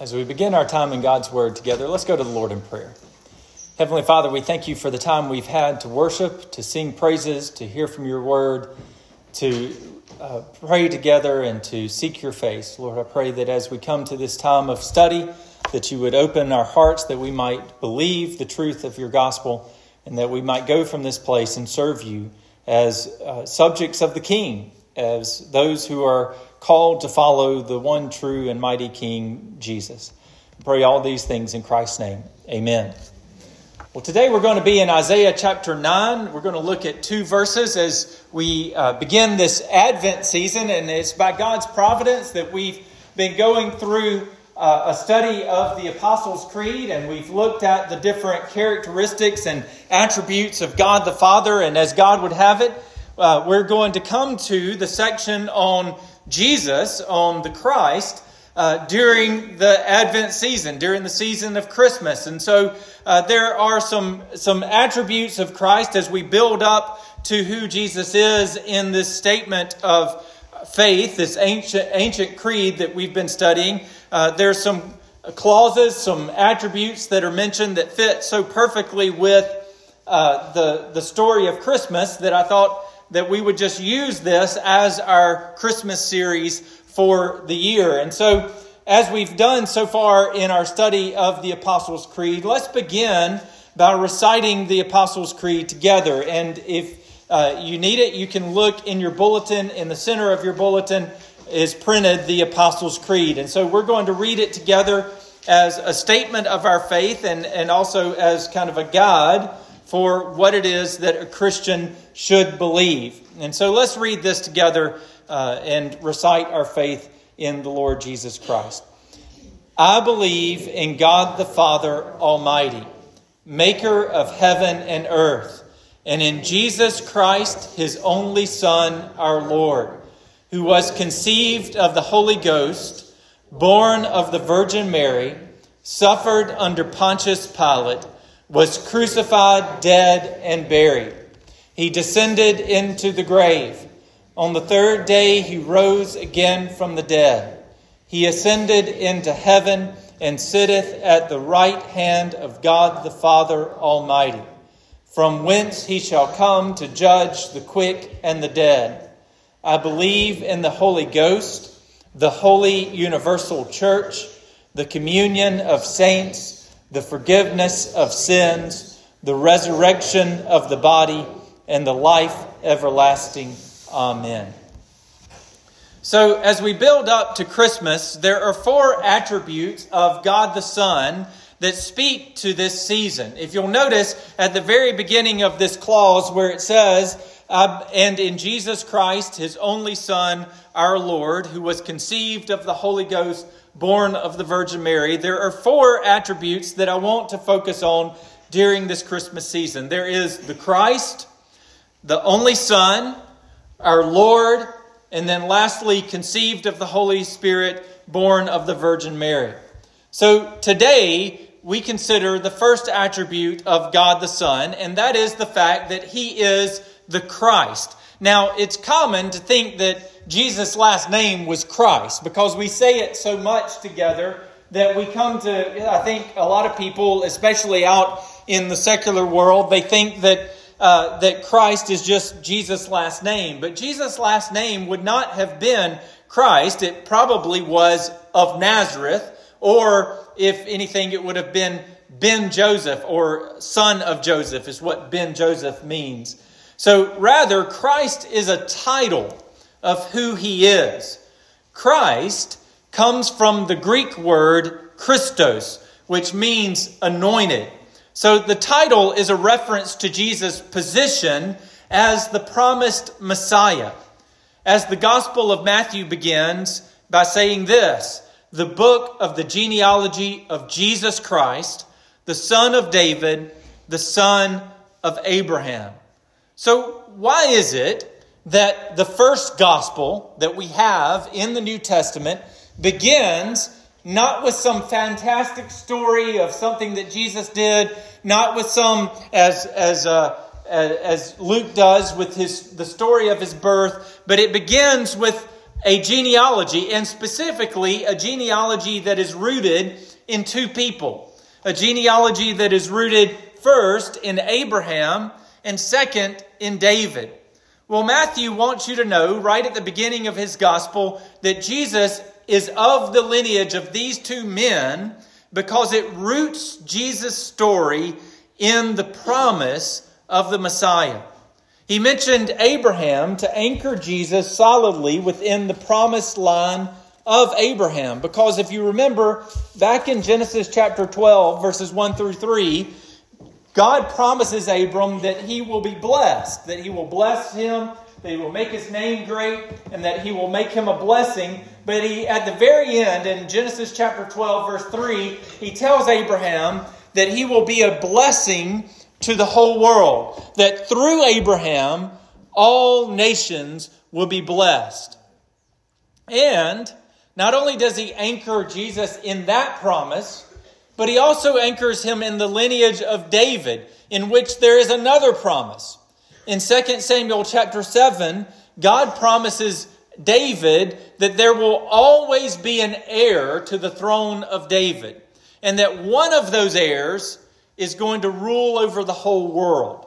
As we begin our time in God's Word together, let's go to the Lord in prayer. Heavenly Father, we thank you for the time we've had to worship, to sing praises, to hear from your Word, to uh, pray together, and to seek your face. Lord, I pray that as we come to this time of study, that you would open our hearts that we might believe the truth of your gospel, and that we might go from this place and serve you as uh, subjects of the King, as those who are called to follow the one true and mighty King, Jesus. I pray all these things in Christ's name. Amen. Well, today we're going to be in Isaiah chapter 9. We're going to look at two verses as we uh, begin this Advent season, and it's by God's providence that we've been going through uh, a study of the Apostles' Creed, and we've looked at the different characteristics and attributes of God the Father, and as God would have it, uh, we're going to come to the section on Jesus, on the Christ, uh, during the Advent season, during the season of Christmas. And so uh, there are some, some attributes of Christ as we build up to who Jesus is in this statement of faith, this ancient, ancient creed that we've been studying. Uh, there's some clauses, some attributes that are mentioned that fit so perfectly with uh, the, the story of Christmas that I thought that we would just use this as our Christmas series for the year. And so, as we've done so far in our study of the Apostles' Creed, let's begin by reciting the Apostles' Creed together. And if uh, you need it, you can look in your bulletin. In the center of your bulletin is printed the Apostles' Creed. And so we're going to read it together as a statement of our faith and, and also as kind of a guide for what it is that a Christian should believe. And so let's read this together uh, and recite our faith in the Lord Jesus Christ. I believe in God the Father Almighty, maker of heaven and earth, and in Jesus Christ, his only Son, our Lord, who was conceived of the Holy Ghost, born of the Virgin Mary, suffered under Pontius Pilate was crucified, dead, and buried. He descended into the grave. On the third day, he rose again from the dead. He ascended into heaven and sitteth at the right hand of God the Father Almighty, from whence he shall come to judge the quick and the dead. I believe in the Holy Ghost, the holy universal church, the communion of saints the forgiveness of sins, the resurrection of the body, and the life everlasting. Amen. So, as we build up to Christmas, there are four attributes of God the Son that speak to this season. If you'll notice at the very beginning of this clause where it says, and in Jesus Christ, his only Son, our Lord, who was conceived of the Holy Ghost born of the Virgin Mary, there are four attributes that I want to focus on during this Christmas season. There is the Christ, the only Son, our Lord, and then lastly, conceived of the Holy Spirit, born of the Virgin Mary. So today, we consider the first attribute of God the Son, and that is the fact that He is the Christ. Now, it's common to think that Jesus' last name was Christ because we say it so much together that we come to, I think a lot of people, especially out in the secular world, they think that, uh, that Christ is just Jesus' last name. But Jesus' last name would not have been Christ. It probably was of Nazareth, or if anything, it would have been Ben Joseph or son of Joseph, is what Ben Joseph means. So rather, Christ is a title of who he is. Christ comes from the Greek word Christos, which means anointed. So the title is a reference to Jesus' position as the promised Messiah. As the Gospel of Matthew begins by saying this the book of the genealogy of Jesus Christ, the son of David, the son of Abraham. So, why is it that the first gospel that we have in the New Testament begins not with some fantastic story of something that Jesus did, not with some as as uh, as Luke does with his the story of his birth, but it begins with a genealogy, and specifically a genealogy that is rooted in two people. A genealogy that is rooted first in Abraham and second in David. Well, Matthew wants you to know right at the beginning of his gospel that Jesus is of the lineage of these two men because it roots Jesus' story in the promise of the Messiah. He mentioned Abraham to anchor Jesus solidly within the promised line of Abraham. Because if you remember, back in Genesis chapter 12, verses 1 through 3, God promises Abram that he will be blessed, that he will bless him, that he will make his name great, and that he will make him a blessing. But he, at the very end, in Genesis chapter 12, verse 3, he tells Abraham that he will be a blessing to the whole world, that through Abraham, all nations will be blessed. And not only does he anchor Jesus in that promise, but he also anchors him in the lineage of David, in which there is another promise. In 2 Samuel chapter 7, God promises David that there will always be an heir to the throne of David, and that one of those heirs is going to rule over the whole world.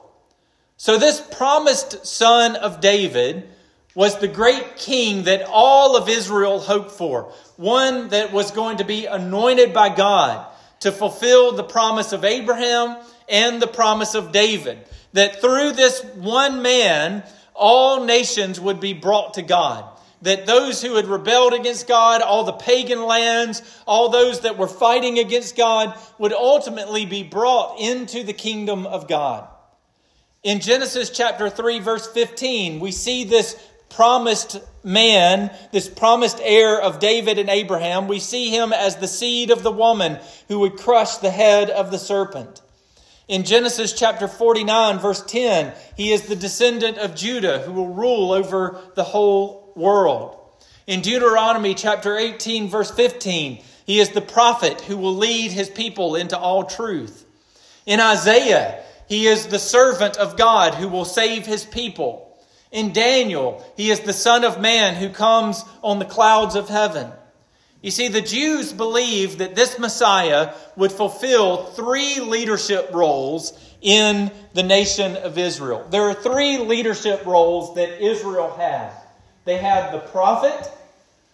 So, this promised son of David was the great king that all of Israel hoped for, one that was going to be anointed by God to fulfill the promise of Abraham and the promise of David. That through this one man, all nations would be brought to God. That those who had rebelled against God, all the pagan lands, all those that were fighting against God, would ultimately be brought into the kingdom of God. In Genesis chapter 3, verse 15, we see this promised man, this promised heir of David and Abraham, we see him as the seed of the woman who would crush the head of the serpent. In Genesis chapter 49, verse 10, he is the descendant of Judah who will rule over the whole world. In Deuteronomy chapter 18, verse 15, he is the prophet who will lead his people into all truth. In Isaiah, he is the servant of God who will save his people. In Daniel, he is the Son of Man who comes on the clouds of heaven. You see, the Jews believed that this Messiah would fulfill three leadership roles in the nation of Israel. There are three leadership roles that Israel had they had the prophet,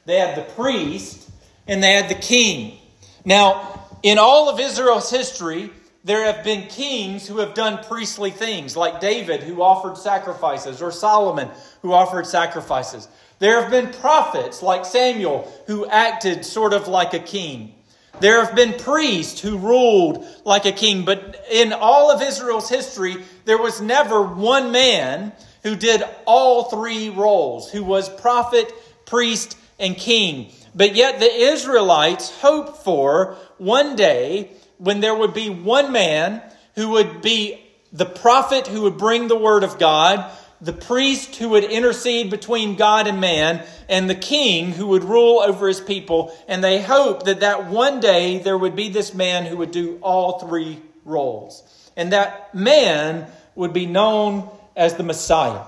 they had the priest, and they had the king. Now, in all of Israel's history, there have been kings who have done priestly things, like David, who offered sacrifices, or Solomon, who offered sacrifices. There have been prophets, like Samuel, who acted sort of like a king. There have been priests who ruled like a king, but in all of Israel's history, there was never one man who did all three roles, who was prophet, priest, and king. But yet the Israelites hoped for one day when there would be one man who would be the prophet who would bring the word of God, the priest who would intercede between God and man, and the king who would rule over his people. And they hoped that that one day there would be this man who would do all three roles. And that man would be known as the Messiah.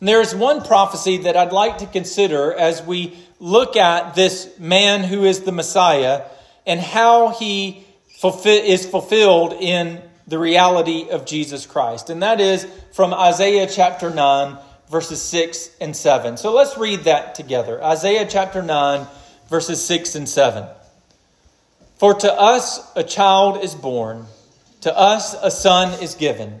And there is one prophecy that I'd like to consider as we look at this man who is the Messiah and how he is fulfilled in the reality of Jesus Christ. And that is from Isaiah chapter 9, verses 6 and 7. So let's read that together. Isaiah chapter 9, verses 6 and 7. For to us a child is born, to us a son is given,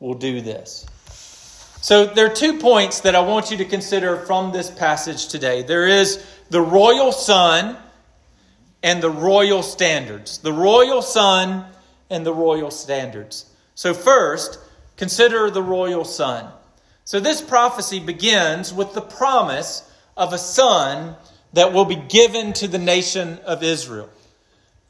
will do this. So, there are two points that I want you to consider from this passage today. There is the royal son and the royal standards. The royal son and the royal standards. So, first, consider the royal son. So, this prophecy begins with the promise of a son that will be given to the nation of Israel.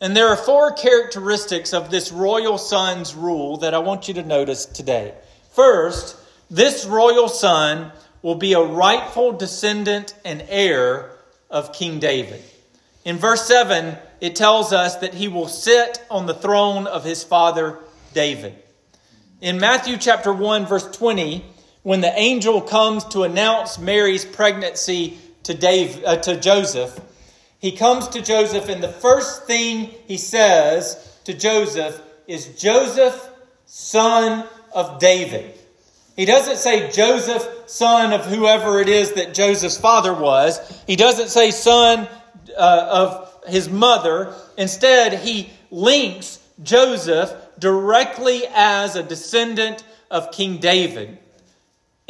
And there are four characteristics of this royal son's rule that I want you to notice today. First, this royal son will be a rightful descendant and heir of King David. In verse 7, it tells us that he will sit on the throne of his father David. In Matthew chapter 1, verse 20, when the angel comes to announce Mary's pregnancy to, Dave, uh, to Joseph, he comes to Joseph, and the first thing he says to Joseph is, Joseph, son of David. He doesn't say Joseph, son of whoever it is that Joseph's father was. He doesn't say son uh, of his mother. Instead, he links Joseph directly as a descendant of King David.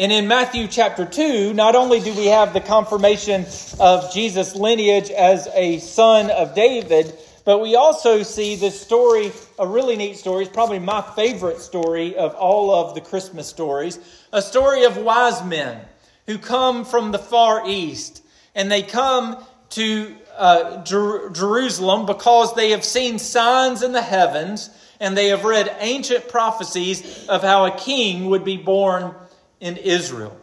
And in Matthew chapter 2, not only do we have the confirmation of Jesus' lineage as a son of David, but we also see this story, a really neat story. It's probably my favorite story of all of the Christmas stories. A story of wise men who come from the far east. And they come to uh, Jer- Jerusalem because they have seen signs in the heavens and they have read ancient prophecies of how a king would be born in Israel.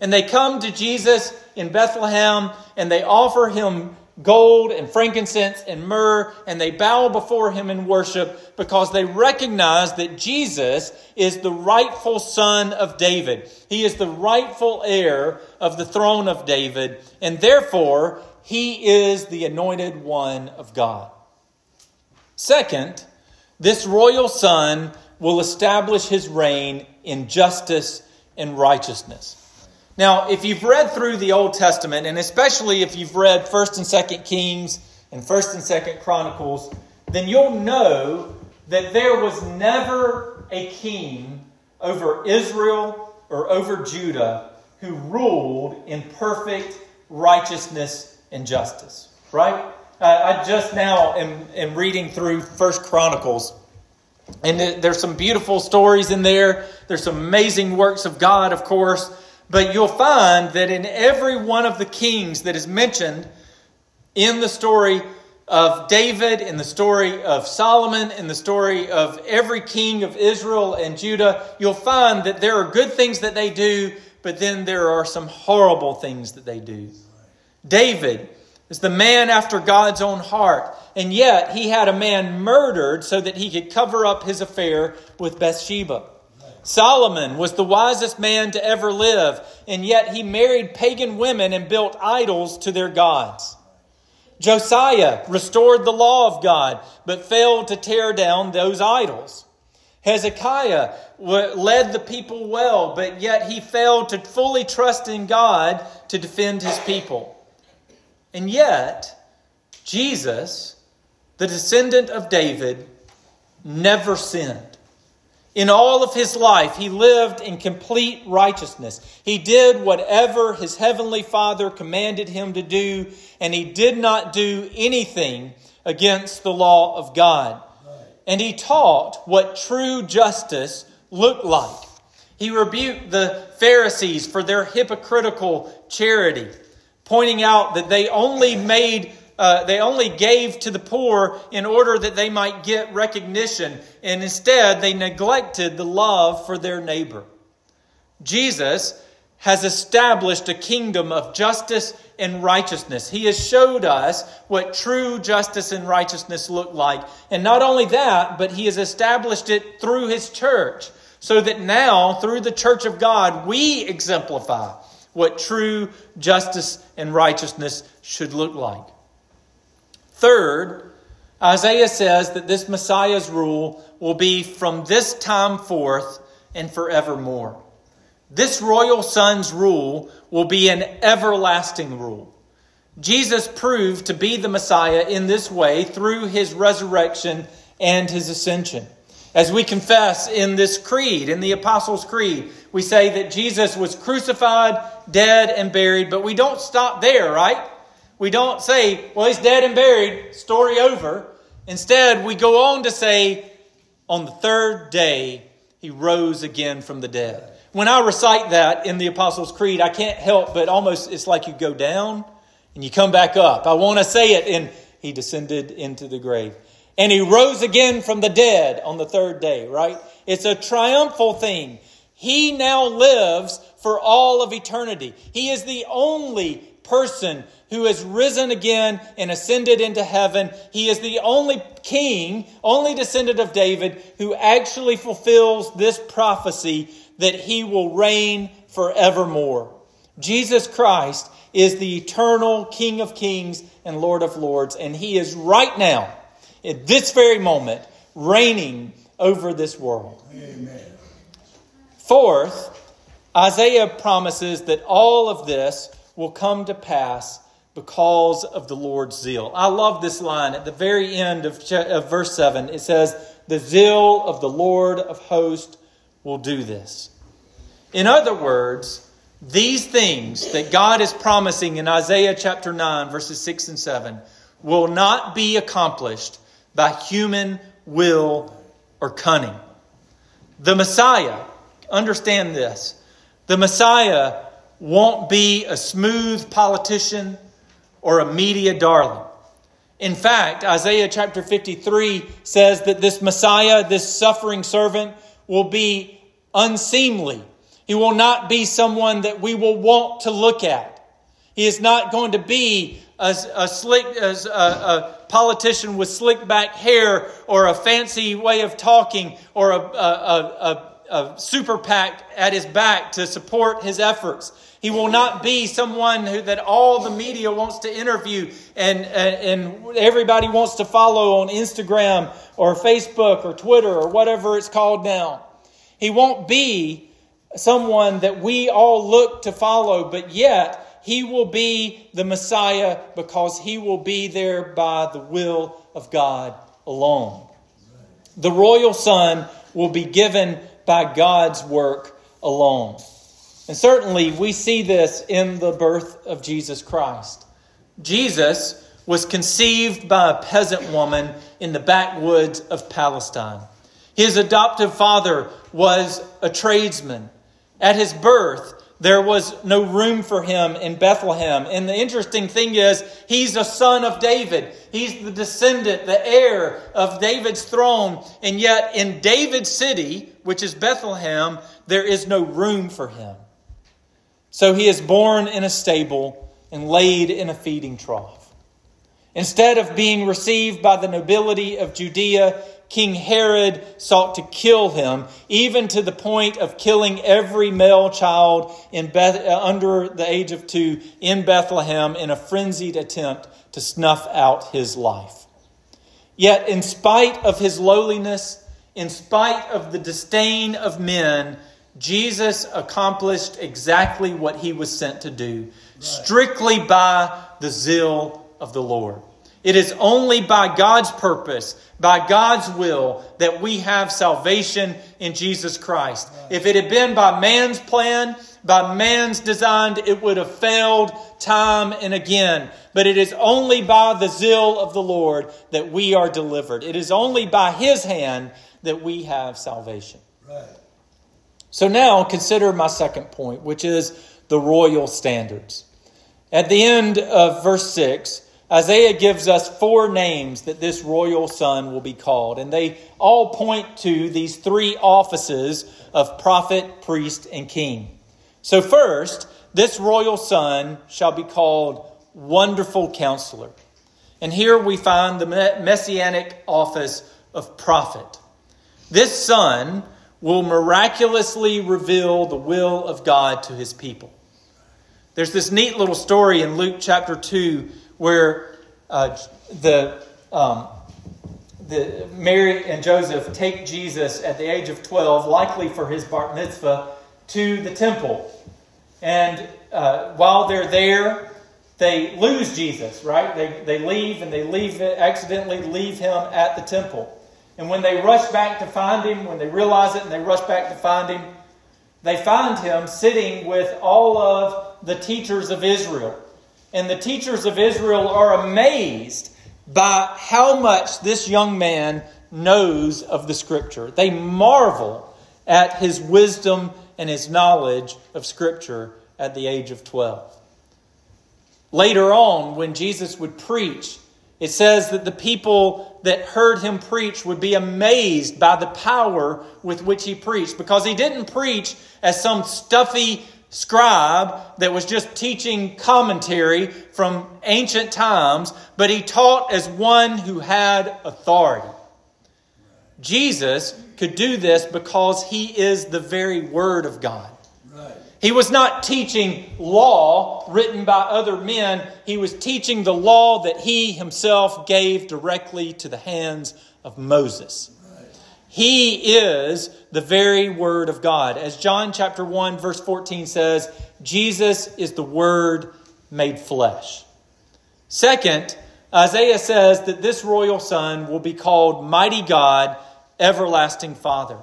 And they come to Jesus in Bethlehem and they offer him gold and frankincense and myrrh, and they bow before him in worship because they recognize that Jesus is the rightful son of David. He is the rightful heir of the throne of David, and therefore he is the anointed one of God. Second, this royal son will establish his reign in justice and righteousness. Now, if you've read through the Old Testament, and especially if you've read 1st and 2nd Kings and 1st and 2nd Chronicles, then you'll know that there was never a king over Israel or over Judah who ruled in perfect righteousness and justice. Right? I just now am, am reading through First Chronicles, and there's some beautiful stories in there. There's some amazing works of God, of course. But you'll find that in every one of the kings that is mentioned in the story of David, in the story of Solomon, in the story of every king of Israel and Judah, you'll find that there are good things that they do, but then there are some horrible things that they do. David is the man after God's own heart, and yet he had a man murdered so that he could cover up his affair with Bathsheba. Solomon was the wisest man to ever live, and yet he married pagan women and built idols to their gods. Josiah restored the law of God, but failed to tear down those idols. Hezekiah led the people well, but yet he failed to fully trust in God to defend his people. And yet, Jesus, the descendant of David, never sinned. In all of his life, he lived in complete righteousness. He did whatever his heavenly Father commanded him to do, and he did not do anything against the law of God. And he taught what true justice looked like. He rebuked the Pharisees for their hypocritical charity, pointing out that they only made uh, they only gave to the poor in order that they might get recognition, and instead they neglected the love for their neighbor. Jesus has established a kingdom of justice and righteousness. He has showed us what true justice and righteousness look like. And not only that, but he has established it through his church, so that now, through the church of God, we exemplify what true justice and righteousness should look like. Third, Isaiah says that this Messiah's rule will be from this time forth and forevermore. This royal son's rule will be an everlasting rule. Jesus proved to be the Messiah in this way through his resurrection and his ascension. As we confess in this creed, in the Apostles' Creed, we say that Jesus was crucified, dead, and buried, but we don't stop there, right? We don't say, well, he's dead and buried, story over. Instead, we go on to say, on the third day, he rose again from the dead. When I recite that in the Apostles' Creed, I can't help but almost, it's like you go down and you come back up. I want to say it in, He descended into the grave. And He rose again from the dead on the third day, right? It's a triumphal thing. He now lives for all of eternity. He is the only person who has risen again and ascended into heaven. He is the only king, only descendant of David, who actually fulfills this prophecy that he will reign forevermore. Jesus Christ is the eternal King of kings and Lord of lords, and he is right now, at this very moment, reigning over this world. Amen. Fourth, Isaiah promises that all of this will come to pass because of the Lord's zeal. I love this line at the very end of, of verse 7. It says, The zeal of the Lord of hosts will do this. In other words, these things that God is promising in Isaiah chapter 9, verses 6 and 7, will not be accomplished by human will or cunning. The Messiah, understand this, the Messiah won't be a smooth politician or a media darling. In fact, Isaiah chapter 53 says that this Messiah, this suffering servant, will be unseemly. He will not be someone that we will want to look at. He is not going to be a, a slick, a, a, politician with slick back hair or a fancy way of talking or a, a, a super PAC at his back to support his efforts. He will not be someone who, that all the media wants to interview and, and, and everybody wants to follow on Instagram or Facebook or Twitter or whatever it's called now. He won't be someone that we all look to follow, but yet he will be the Messiah because he will be there by the will of God alone. The royal son will be given by God's work alone. And certainly we see this in the birth of Jesus Christ. Jesus was conceived by a peasant woman in the backwoods of Palestine. His adoptive father was a tradesman. At his birth, there was no room for him in Bethlehem. And the interesting thing is, he's a son of David. He's the descendant, the heir of David's throne. And yet, in David's city, which is Bethlehem, there is no room for him. So he is born in a stable and laid in a feeding trough. Instead of being received by the nobility of Judea, King Herod sought to kill him, even to the point of killing every male child Beth, uh, under the age of two in Bethlehem in a frenzied attempt to snuff out his life. Yet, in spite of his lowliness, in spite of the disdain of men, Jesus accomplished exactly what he was sent to do, right. strictly by the zeal of the Lord. It is only by God's purpose, by God's will, that we have salvation in Jesus Christ. Right. If it had been by man's plan, by man's design, it would have failed time and again. But it is only by the zeal of the Lord that we are delivered. It is only by His hand that we have salvation. Right. So now consider my second point, which is the royal standards. At the end of verse 6, Isaiah gives us four names that this royal son will be called, and they all point to these three offices of prophet, priest, and king. So, first, this royal son shall be called Wonderful Counselor. And here we find the messianic office of prophet. This son will miraculously reveal the will of God to his people. There's this neat little story in Luke chapter 2 where uh, the, um, the Mary and Joseph take Jesus at the age of 12, likely for his bar mitzvah, to the temple. And uh, while they're there, they lose Jesus, right? They, they leave and they leave accidentally leave him at the temple. And when they rush back to find him, when they realize it and they rush back to find him, they find him sitting with all of the teachers of Israel. And the teachers of Israel are amazed by how much this young man knows of the scripture. They marvel at his wisdom and his knowledge of Scripture at the age of 12. Later on, when Jesus would preach, it says that the people that heard him preach would be amazed by the power with which he preached because he didn't preach as some stuffy scribe that was just teaching commentary from ancient times, but he taught as one who had authority. Jesus could do this because he is the very Word of God. He was not teaching law written by other men. He was teaching the law that he himself gave directly to the hands of Moses. He is the very Word of God. As John chapter 1, verse 14 says, Jesus is the Word made flesh. Second, Isaiah says that this royal son will be called Mighty God, Everlasting Father.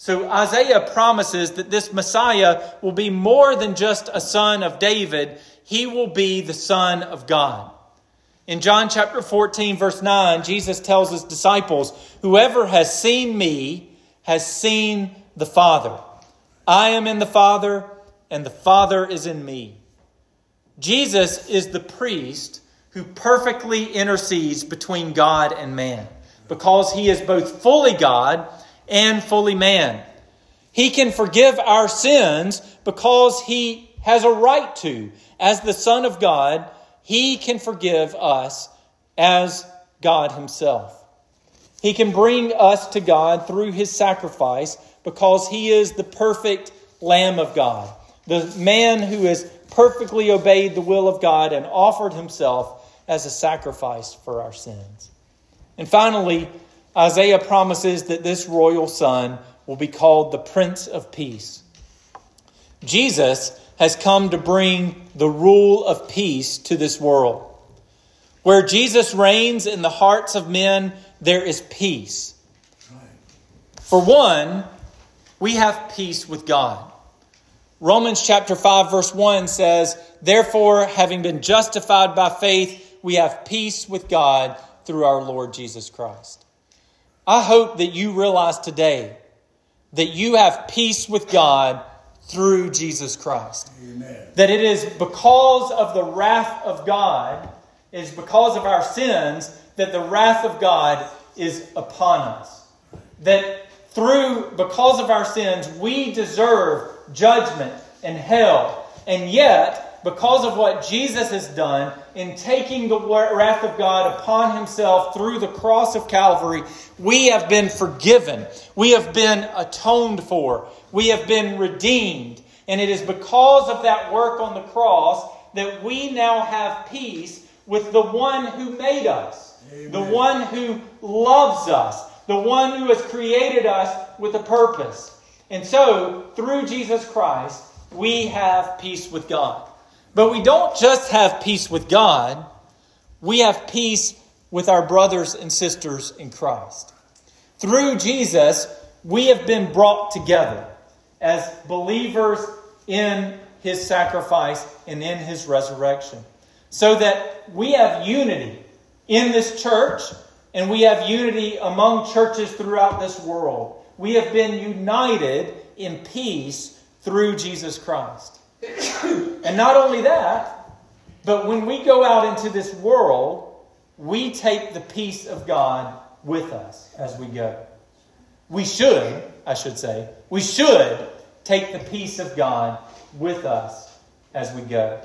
So Isaiah promises that this Messiah will be more than just a son of David, he will be the Son of God. In John chapter 14, verse 9, Jesus tells his disciples, Whoever has seen me has seen the Father. I am in the Father, and the Father is in me. Jesus is the priest who perfectly intercedes between God and man because he is both fully God and fully man. He can forgive our sins because he has a right to. As the Son of God, he can forgive us as God himself. He can bring us to God through his sacrifice because he is the perfect Lamb of God, the man who has perfectly obeyed the will of God and offered himself as a sacrifice for our sins. And finally, Isaiah promises that this royal son will be called the Prince of Peace. Jesus has come to bring the rule of peace to this world. Where Jesus reigns in the hearts of men, there is peace. For one, we have peace with God. Romans chapter 5 verse 1 says, "Therefore, having been justified by faith, we have peace with God through our Lord Jesus Christ." I hope that you realize today that you have peace with God through Jesus Christ. Amen. That it is because of the wrath of God, is because of our sins, that the wrath of God is upon us. That through, because of our sins, we deserve judgment and hell. And yet, because of what Jesus has done in taking the wrath of God upon himself through the cross of Calvary, we have been forgiven. We have been atoned for. We have been redeemed. And it is because of that work on the cross that we now have peace with the one who made us, Amen. the one who loves us, the one who has created us with a purpose. And so, through Jesus Christ, we have peace with God. But we don't just have peace with God, we have peace with our brothers and sisters in Christ. Through Jesus, we have been brought together as believers in his sacrifice and in his resurrection. So that we have unity in this church and we have unity among churches throughout this world. We have been united in peace through Jesus Christ. and not only that, but when we go out into this world, we take the peace of God with us as we go. We should, I should say, we should take the peace of God with us as we go.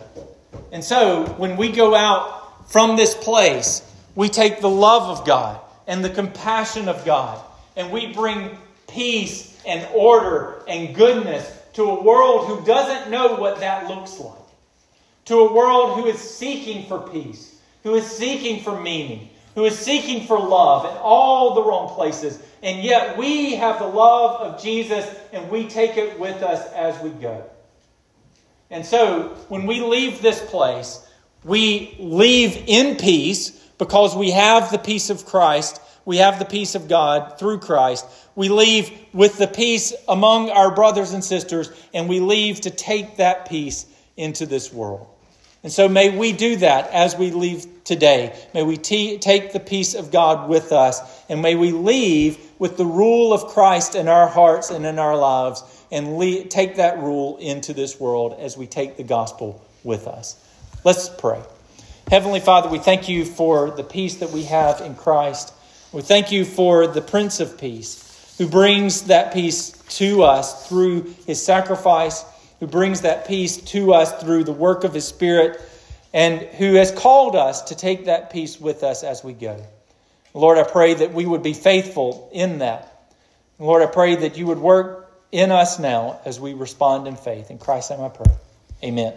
And so, when we go out from this place, we take the love of God and the compassion of God, and we bring peace and order and goodness to a world who doesn't know what that looks like, to a world who is seeking for peace, who is seeking for meaning, who is seeking for love in all the wrong places. And yet we have the love of Jesus and we take it with us as we go. And so when we leave this place, we leave in peace because we have the peace of Christ we have the peace of God through Christ. We leave with the peace among our brothers and sisters, and we leave to take that peace into this world. And so may we do that as we leave today. May we t- take the peace of God with us, and may we leave with the rule of Christ in our hearts and in our lives, and le- take that rule into this world as we take the gospel with us. Let's pray. Heavenly Father, we thank you for the peace that we have in Christ. We thank you for the Prince of Peace who brings that peace to us through his sacrifice, who brings that peace to us through the work of his Spirit, and who has called us to take that peace with us as we go. Lord, I pray that we would be faithful in that. Lord, I pray that you would work in us now as we respond in faith. In Christ's name I pray. Amen.